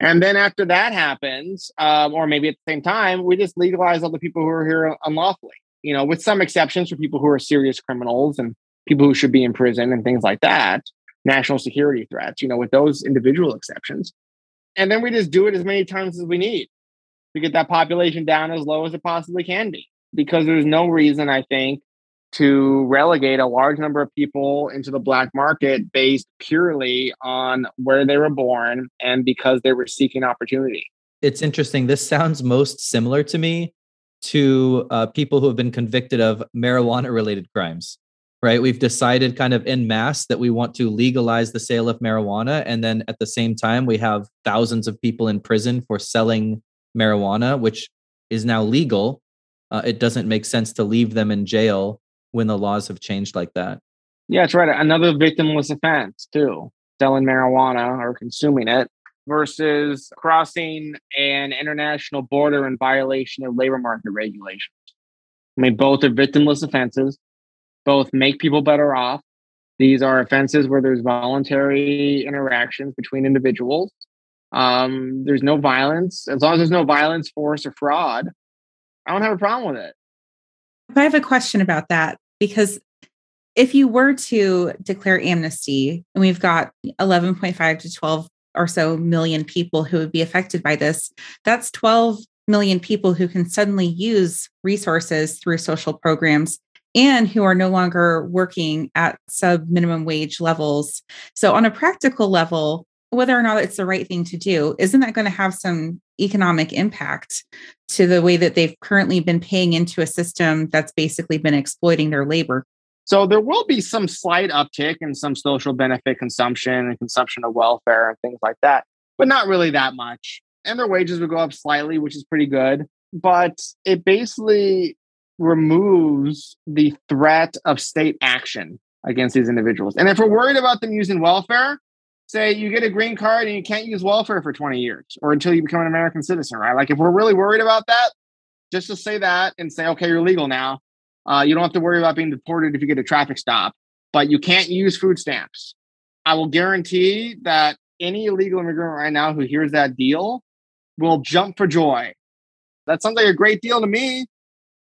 S2: And then after that happens, um, or maybe at the same time, we just legalize all the people who are here unlawfully, you know, with some exceptions for people who are serious criminals and people who should be in prison and things like that, national security threats, you know, with those individual exceptions. And then we just do it as many times as we need to get that population down as low as it possibly can be. Because there's no reason, I think, to relegate a large number of people into the black market based purely on where they were born and because they were seeking opportunity.
S4: It's interesting. This sounds most similar to me to uh, people who have been convicted of marijuana related crimes, right? We've decided kind of in mass that we want to legalize the sale of marijuana. And then at the same time, we have thousands of people in prison for selling marijuana, which is now legal. Uh, it doesn't make sense to leave them in jail when the laws have changed like that.
S2: Yeah, that's right. Another victimless offense too, selling marijuana or consuming it versus crossing an international border in violation of labor market regulations. I mean, both are victimless offenses. Both make people better off. These are offenses where there's voluntary interactions between individuals. Um, there's no violence. As long as there's no violence, force, or fraud, I don't have a problem with it.
S3: I have a question about that because if you were to declare amnesty and we've got 11.5 to 12 or so million people who would be affected by this that's 12 million people who can suddenly use resources through social programs and who are no longer working at sub minimum wage levels so on a practical level whether or not it's the right thing to do isn't that going to have some economic impact to the way that they've currently been paying into a system that's basically been exploiting their labor.
S2: So there will be some slight uptick in some social benefit consumption and consumption of welfare and things like that, but not really that much. And their wages would go up slightly, which is pretty good. But it basically removes the threat of state action against these individuals. And if we're worried about them using welfare, say you get a green card and you can't use welfare for 20 years or until you become an American citizen, right? Like if we're really worried about that, just to say that and say, okay, you're legal now. Uh, you don't have to worry about being deported if you get a traffic stop, but you can't use food stamps. I will guarantee that any illegal immigrant right now who hears that deal will jump for joy. That sounds like a great deal to me.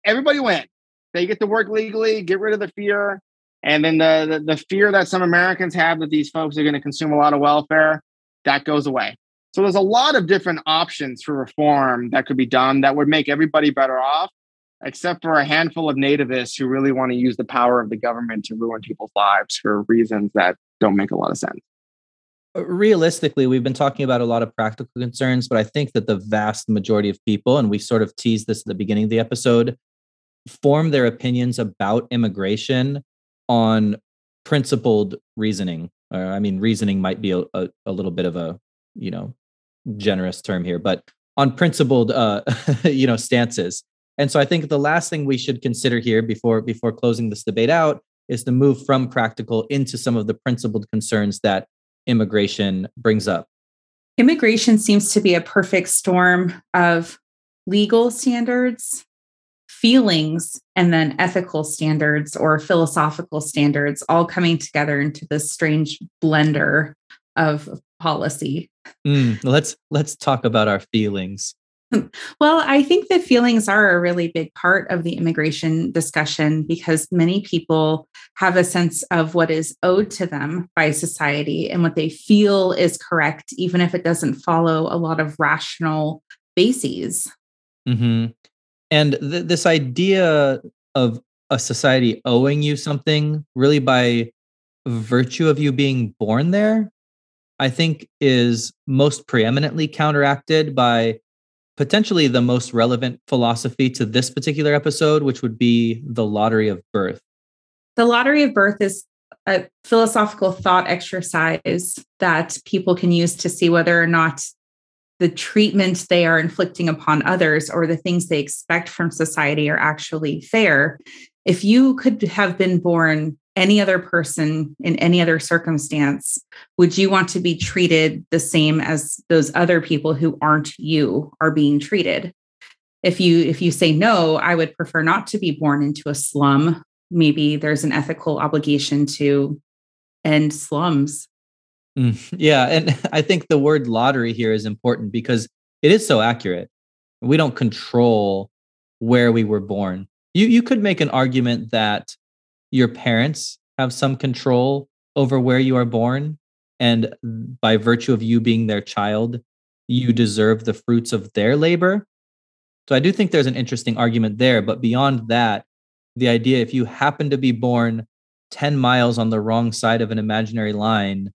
S2: Everybody win. They get to work legally, get rid of the fear, and then the, the, the fear that some Americans have that these folks are going to consume a lot of welfare, that goes away. So there's a lot of different options for reform that could be done that would make everybody better off, except for a handful of nativists who really want to use the power of the government to ruin people's lives for reasons that don't make a lot of sense.
S4: Uh, realistically, we've been talking about a lot of practical concerns, but I think that the vast majority of people, and we sort of teased this at the beginning of the episode, form their opinions about immigration on principled reasoning. Or, I mean, reasoning might be a, a, a, little bit of a, you know, generous term here, but on principled, uh, <laughs> you know, stances. And so I think the last thing we should consider here before before closing this debate out is to move from practical into some of the principled concerns that immigration brings up.
S3: Immigration seems to be a perfect storm of legal standards, feelings and then ethical standards or philosophical standards all coming together into this strange blender of policy.
S4: Mm, let's let's talk about our feelings. <laughs>
S3: Well, I think that feelings are a really big part of the immigration discussion because many people have a sense of what is owed to them by society and what they feel is correct, even if it doesn't follow a lot of rational bases.
S4: Mm-hmm. And th- this idea of a society owing you something really by virtue of you being born there, I think is most preeminently counteracted by potentially the most relevant philosophy to this particular episode, which would be the lottery of birth.
S3: The lottery of birth is a philosophical thought exercise that people can use to see whether or not the treatment they are inflicting upon others or the things they expect from society are actually fair. If you could have been born any other person in any other circumstance, would you want to be treated the same as those other people who aren't you are being treated? If you if you say no, I would prefer not to be born into a slum. Maybe there's an ethical obligation to end slums.
S4: Mm, yeah, and <laughs> I think the word lottery here is important because it is so accurate. We don't control where we were born. You you could make an argument that your parents have some control over where you are born and by virtue of you being their child you deserve the fruits of their labor so i do think there's an interesting argument there but beyond that the idea if you happen to be born 10 miles on the wrong side of an imaginary line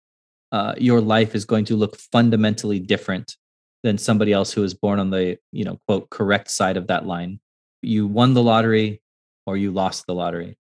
S4: uh, your life is going to look fundamentally different than somebody else who was born on the you know quote correct side of that line. You won the lottery or you lost the lottery.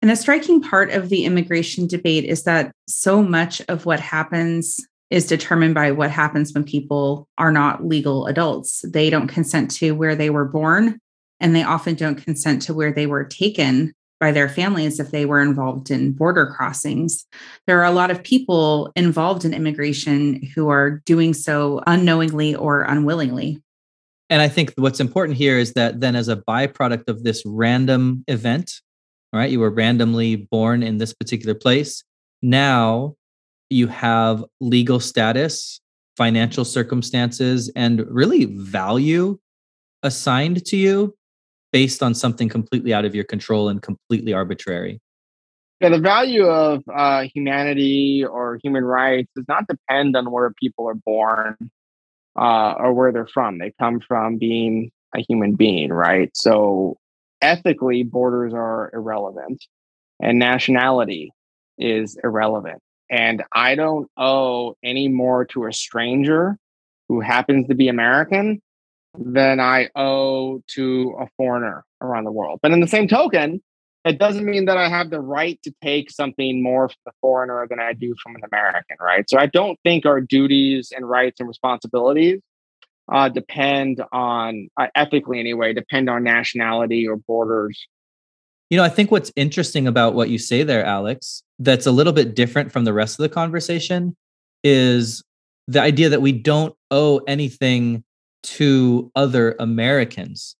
S3: And a striking part of the immigration debate is that so much of what happens is determined by what happens when people are not legal adults. They don't consent to where they were born, and they often don't consent to where they were taken by their families if they were involved in border crossings. There are a lot of people involved in immigration who are doing so unknowingly or unwillingly.
S4: And I think what's important here is that then, as a byproduct of this random event, right? You were randomly born in this particular place. Now you have legal status, financial circumstances, and really value assigned to you based on something completely out of your control and completely arbitrary.
S2: Yeah, the value of uh, humanity or human rights does not depend on where people are born uh, or where they're from. They come from being a human being, right? So ethically, borders are irrelevant and nationality is irrelevant. And I don't owe any more to a stranger who happens to be American than I owe to a foreigner around the world. But in the same token, it doesn't mean that I have the right to take something more from the foreigner than I do from an American, right? So I don't think our duties and rights and responsibilities uh, depend on uh, ethically anyway depend on nationality or borders
S4: you know i think what's interesting about what you say there alex that's a little bit different from the rest of the conversation is the idea that we don't owe anything to other americans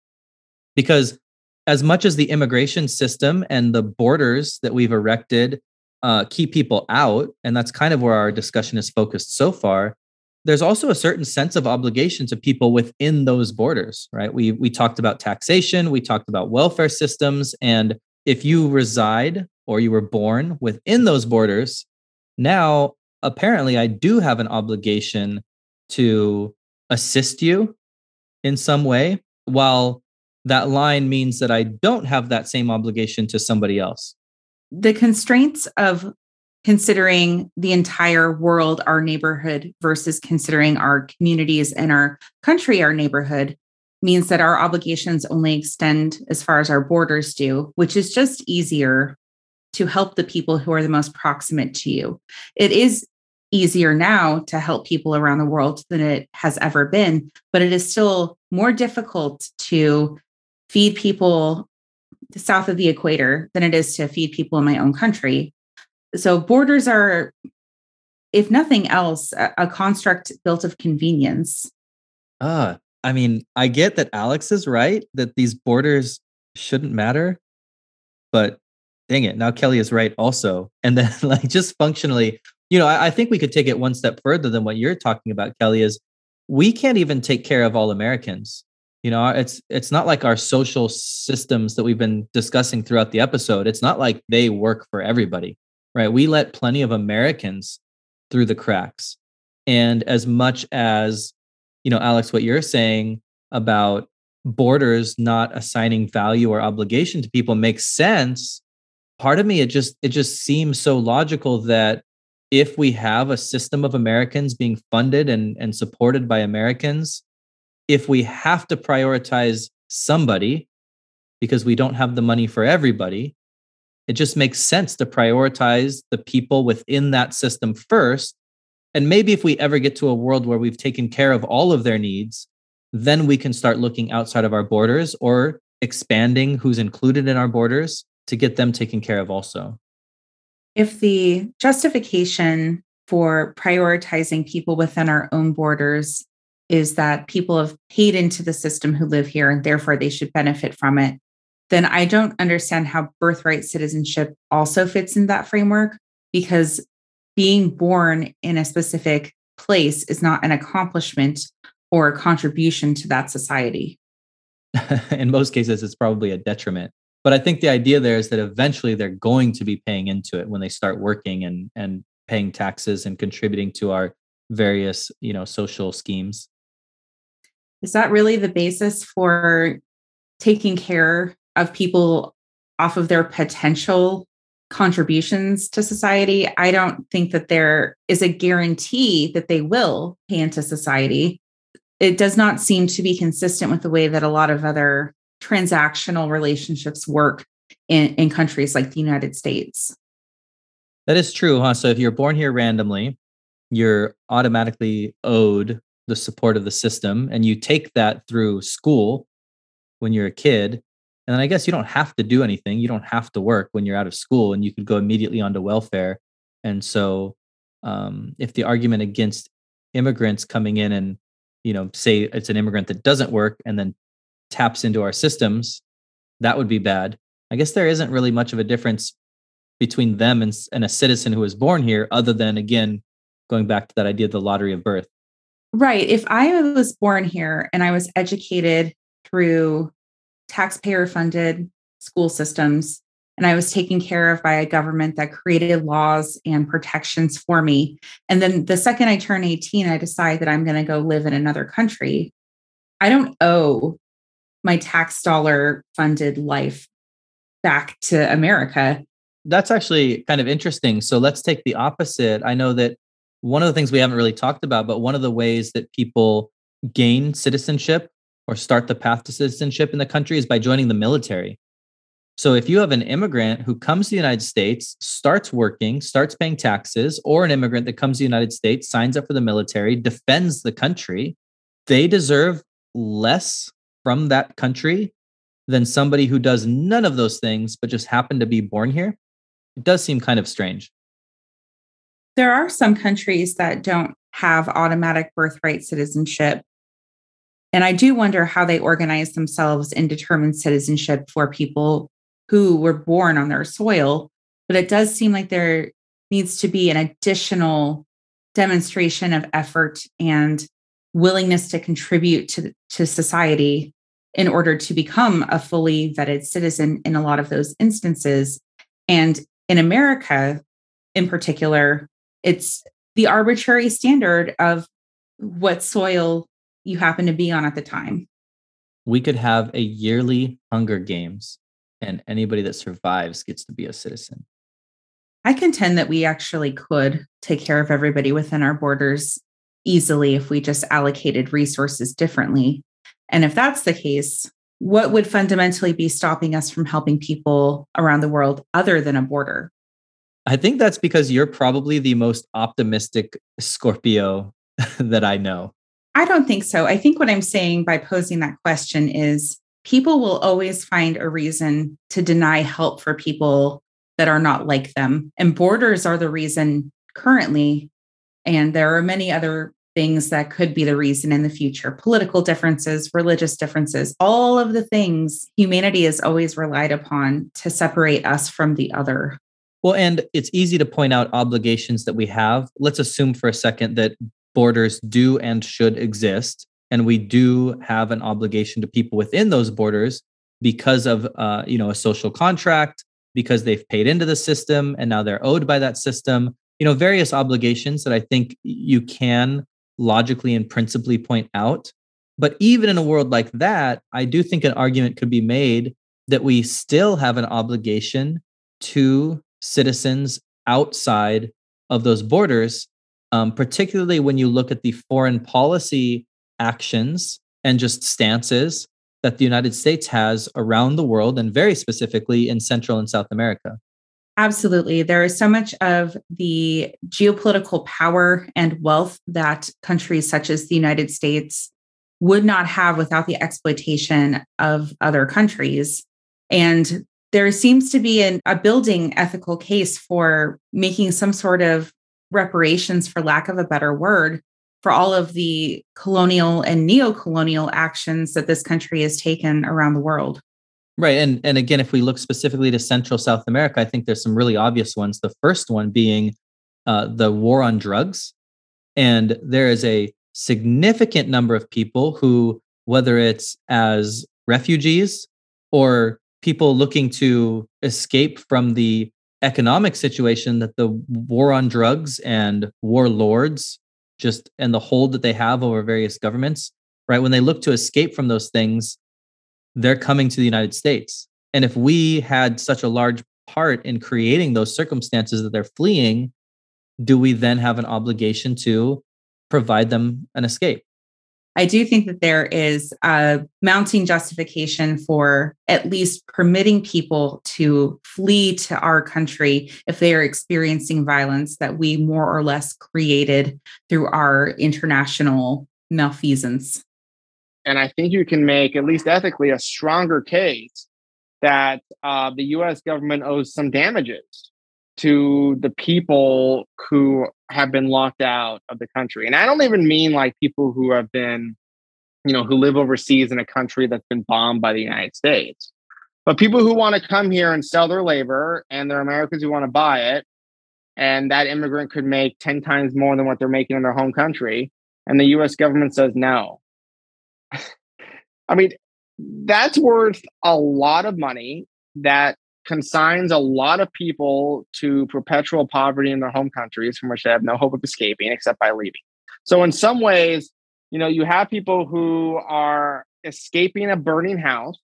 S4: because as much as the immigration system and the borders that we've erected uh, keep people out and that's kind of where our discussion is focused so far there's also a certain sense of obligation to people within those borders, right? We we talked about taxation, we talked about welfare systems, and if you reside or you were born within those borders, now apparently I do have an obligation to assist you in some way, while that line means that I don't have that same obligation to somebody else.
S3: The constraints of considering the entire world our neighborhood versus considering our communities and our country our neighborhood means that our obligations only extend as far as our borders do, which is just easier to help the people who are the most proximate to you. It is easier now to help people around the world than it has ever been, but it is still more difficult to feed people south of the equator than it is to feed people in my own country so borders are, if nothing else, a, a construct built of convenience.
S4: Ah, I mean, I get that Alex is right that these borders shouldn't matter, but dang it, now Kelly is right also. And then, <laughs> like, just functionally, you know, I, I, think we could take it one step further than what you're talking about, Kelly. Is we can't even take care of all Americans. You know, it's it's not like our social systems that we've been discussing throughout the episode. It's not like they work for everybody right? We let plenty of Americans through the cracks. And as much as, you know, Alex, what you're saying about borders not assigning value or obligation to people makes sense. Part of me, it just it just seems so logical that if we have a system of Americans being funded and, and supported by Americans, if we have to prioritize somebody because we don't have the money for everybody, It just makes sense to prioritize the people within that system first. And maybe if we ever get to a world where we've taken care of all of their needs, then we can start looking outside of our borders or expanding who's included in our borders to get them taken care of also.
S3: If the justification for prioritizing people within our own borders is that people have paid into the system who live here and therefore they should benefit from it, then I don't understand how birthright citizenship also fits in that framework because being born in a specific place is not an accomplishment or a contribution to that society. <laughs>
S4: in most cases, it's probably a detriment. But I think the idea there is that eventually they're going to be paying into it when they start working and and paying taxes and contributing to our various, you know, social schemes.
S3: Is that really the basis for taking care of people off of their potential contributions to society? I don't think that there is a guarantee that they will pay into society. It does not seem to be consistent with the way that a lot of other transactional relationships work in, in countries like the United States.
S4: That is true, huh? So if you're born here randomly, you're automatically owed the support of the system, and you take that through school when you're a kid. And then I guess you don't have to do anything. You don't have to work when you're out of school, and you could go immediately onto welfare. And so, um, if the argument against immigrants coming in and you know say it's an immigrant that doesn't work and then taps into our systems, that would be bad. I guess there isn't really much of a difference between them and, and a citizen who was born here, other than, again, going back to that idea of the lottery of birth.
S3: Right. If I was born here and I was educated through taxpayer funded school systems and I was taken care of by a government that created laws and protections for me. And then the second I turn 18, I decide that I'm going to go live in another country. I don't owe my tax dollar funded life back to America.
S4: That's actually kind of interesting. So let's take the opposite. I know that one of the things we haven't really talked about, but one of the ways that people gain citizenship or start the path to citizenship in the country is by joining the military. So if you have an immigrant who comes to the United States, starts working, starts paying taxes, or an immigrant that comes to the United States, signs up for the military, defends the country, they deserve less from that country than somebody who does none of those things but just happened to be born here. It does seem kind of strange.
S3: There are some countries that don't have automatic birthright citizenship. And I do wonder how they organize themselves and determine citizenship for people who were born on their soil. But it does seem like there needs to be an additional demonstration of effort and willingness to contribute to, to society in order to become a fully vetted citizen in a lot of those instances. And in America, in particular, it's the arbitrary standard of what soil you happen to be on at the time.
S4: We could have a yearly Hunger Games, and anybody that survives gets to be a citizen.
S3: I contend that we actually could take care of everybody within our borders easily if we just allocated resources differently. And if that's the case, what would fundamentally be stopping us from helping people around the world other than a border?
S4: I think that's because you're probably the most optimistic Scorpio <laughs> that I know.
S3: I don't think so. I think what I'm saying by posing that question is people will always find a reason to deny help for people that are not like them. And borders are the reason currently. And there are many other things that could be the reason in the future political differences, religious differences, all of the things humanity has always relied upon to separate us from the other.
S4: Well, and it's easy to point out obligations that we have. Let's assume for a second that borders do and should exist. And we do have an obligation to people within those borders because of uh, you know a social contract because they've paid into the system and now they're owed by that system you know various obligations that i think you can logically and principally point out. But even in a world like that, I do think an argument could be made that we still have an obligation to citizens outside of those borders, um, particularly when you look at the foreign policy actions and just stances that the United States has around the world and very specifically in Central and South America.
S3: Absolutely. There is so much of the geopolitical power and wealth that countries such as the United States would not have without the exploitation of other countries. And there seems to be an, a building ethical case for making some sort of reparations, for lack of a better word, for all of the colonial and neo-colonial actions that this country has taken around the world.
S4: Right. And and again, if we look specifically to Central South America, I think there's some really obvious ones. The first one being uh, the war on drugs. And there is a significant number of people who, whether it's as refugees or people looking to escape from the economic situation that the war on drugs and warlords just and the hold that they have over various governments, right? When they look to escape from those things, they're coming to the United States. And if we had such a large part in creating those circumstances that they're fleeing, do we then have an obligation to provide them an escape?
S3: I do think that there is a mounting justification for at least permitting people to flee to our country if they are experiencing violence that we more or less created through our international malfeasance.
S2: And I think you can make, at least ethically, a stronger case that uh, the US government owes some damages to the people who have been locked out of the country. And I don't even mean like people who have been, you know, who live overseas in a country that's been bombed by the United States, but people who want to come here and sell their labor and they're Americans who want to buy it. And that immigrant could make 10 times more than what they're making in their home country. And the US government says no. I mean, that's worth a lot of money that consigns a lot of people to perpetual poverty in their home countries from which they have no hope of escaping except by leaving. So, in some ways, you know, you have people who are escaping a burning house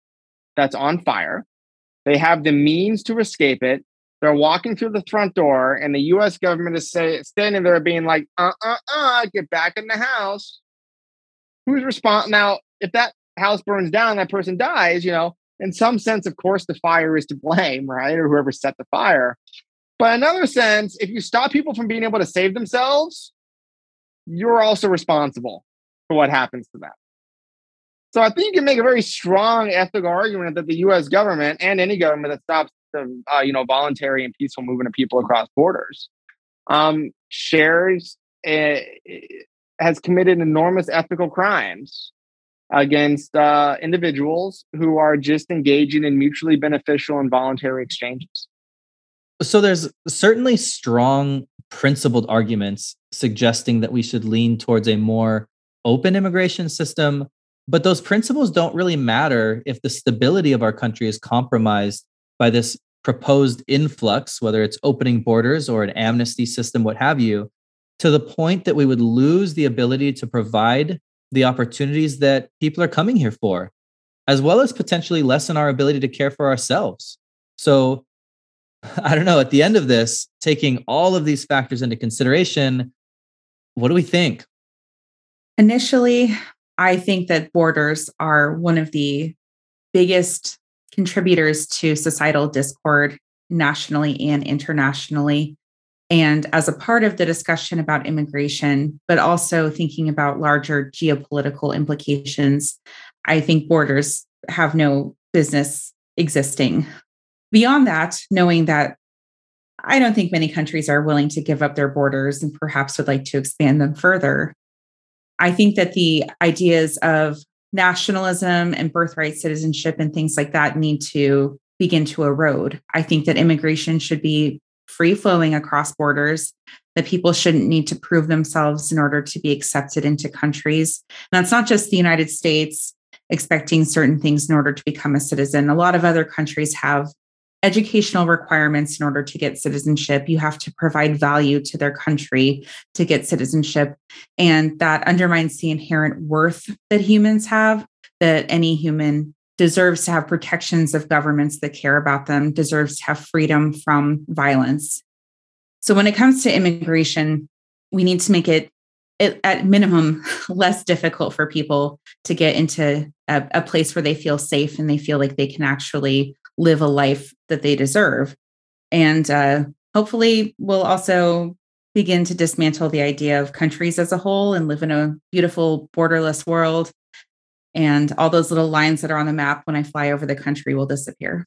S2: that's on fire. They have the means to escape it. They're walking through the front door, and the US government is say, standing there being like, uh uh uh, get back in the house. Who's responsible? Now, if that house burns down, that person dies, you know, in some sense, of course, the fire is to blame, right? Or whoever set the fire. But in another sense, if you stop people from being able to save themselves, you're also responsible for what happens to them. So I think you can make a very strong ethical argument that the U.S. government and any government that stops the uh, you know voluntary and peaceful movement of people across borders um, shares has committed enormous ethical crimes against uh, individuals who are just engaging in mutually beneficial and voluntary exchanges.
S4: So there's certainly strong principled arguments suggesting that we should lean towards a more open immigration system, but those principles don't really matter if the stability of our country is compromised by this proposed influx, whether it's opening borders or an amnesty system, what have you, to the point that we would lose the ability to provide the opportunities that people are coming here for, as well as potentially lessen our ability to care for ourselves. So, <laughs> I don't know, at the end of this, taking all of these factors into consideration, what do we think?
S3: Initially, I think that borders are one of the biggest contributors to societal discord nationally and internationally. And as a part of the discussion about immigration, but also thinking about larger geopolitical implications, I think borders have no business existing. Beyond that, knowing that I don't think many countries are willing to give up their borders and perhaps would like to expand them further. I think that the ideas of nationalism and birthright citizenship and things like that need to begin to erode. I think that immigration should be free flowing across borders, that people shouldn't need to prove themselves in order to be accepted into countries. And that's not just the United States expecting certain things in order to become a citizen. A lot of other countries have educational requirements in order to get citizenship. You have to provide value to their country to get citizenship. And that undermines the inherent worth that humans have, that any human deserves to have protections of governments that care about them, deserves to have freedom from violence. So when it comes to immigration, we need to make it, at minimum <laughs> less difficult for people to get into a, a place where they feel safe and they feel like they can actually live a life that they deserve. And uh, hopefully, we'll also begin to dismantle the idea of countries as a whole and live in a beautiful borderless world. And all those little lines that are on the map when I fly over the country will disappear.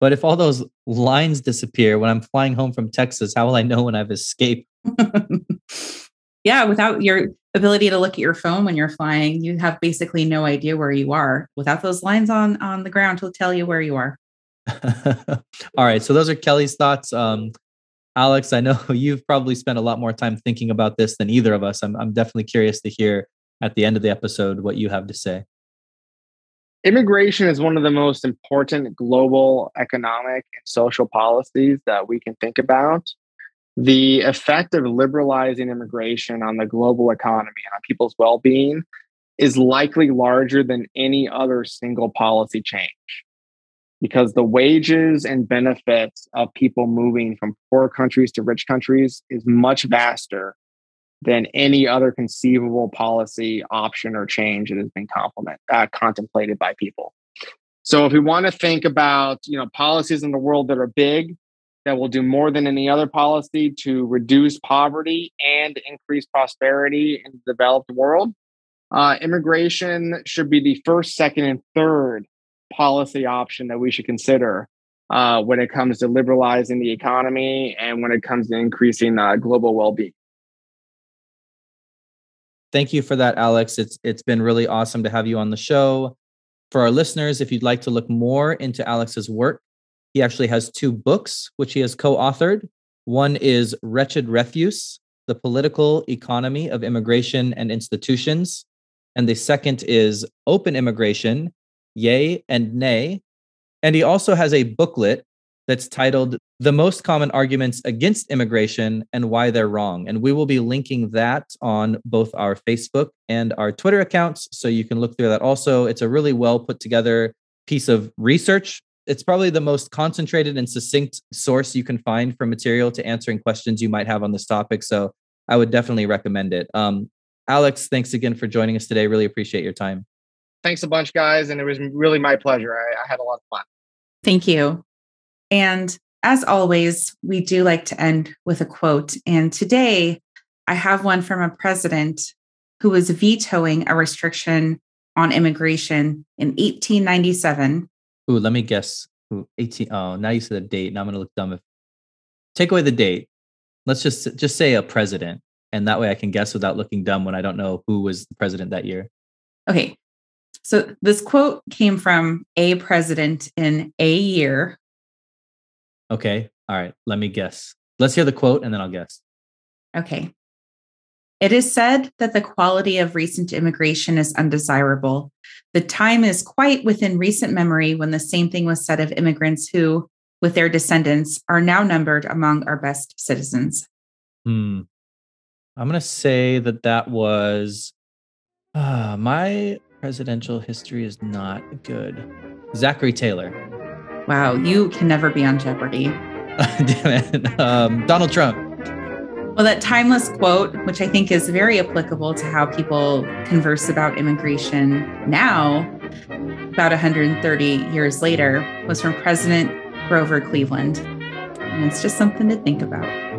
S4: But if all those lines disappear when I'm flying home from Texas, how will I know when I've escaped? <laughs>
S3: yeah, without your ability to look at your phone when you're flying, you have basically no idea where you are without those lines on on the ground to tell you where you are. <laughs>
S4: All right, so those are Kelly's thoughts. Um, Alex, I know <laughs> you've probably spent a lot more time thinking about this than either of us. I'm I'm definitely curious to hear at the end of the episode what you have to say.
S2: Immigration is one of the most important global economic and social policies that we can think about the effect of liberalizing immigration on the global economy and on people's well-being is likely larger than any other single policy change because the wages and benefits of people moving from poor countries to rich countries is much vaster than any other conceivable policy option or change that has been uh, contemplated by people. So if we want to think about, you know, policies in the world that are big, that will do more than any other policy to reduce poverty and increase prosperity in the developed world. Uh, immigration should be the first, second, and third policy option that we should consider uh, when it comes to liberalizing the economy and when it comes to increasing uh, global well-being.
S4: Thank you for that, Alex. It's it's been really awesome to have you on the show. For our listeners, if you'd like to look more into Alex's work, he actually has two books, which he has co authored. One is Wretched Refuse The Political Economy of Immigration and Institutions. And the second is Open Immigration Yea and Nay. And he also has a booklet that's titled The Most Common Arguments Against Immigration and Why They're Wrong. And we will be linking that on both our Facebook and our Twitter accounts. So you can look through that also. It's a really well put together piece of research it's probably the most concentrated and succinct source you can find for material to answering questions you might have on this topic. So I would definitely recommend it. Um, Alex, thanks again for joining us today. Really appreciate your time.
S2: Thanks a bunch, guys. And it was really my pleasure. I, I had a lot of fun.
S3: Thank you. And as always, we do like to end with a quote. And today I have one from a president who was vetoing a restriction on immigration in 1897
S4: Ooh, let me guess. Ooh, 18. Oh, now you said the date. Now I'm gonna look dumb if take away the date. Let's just just say a president. And that way I can guess without looking dumb when I don't know who was the president that year.
S3: Okay. So this quote came from a president in a year.
S4: Okay. All right. Let me guess. Let's hear the quote and then I'll guess.
S3: Okay. It is said that the quality of recent immigration is undesirable. The time is quite within recent memory when the same thing was said of immigrants who, with their descendants, are now numbered among our best citizens.
S4: Hmm. I'm going to say that that was uh, my presidential history is not good. Zachary Taylor.
S3: Wow, you can never be on Jeopardy. <laughs>
S4: Damn it. Um, Donald Trump.
S3: Well, that timeless quote, which I think is very applicable to how people converse about immigration now, about 130 years later, was from President Grover Cleveland. And it's just something to think about.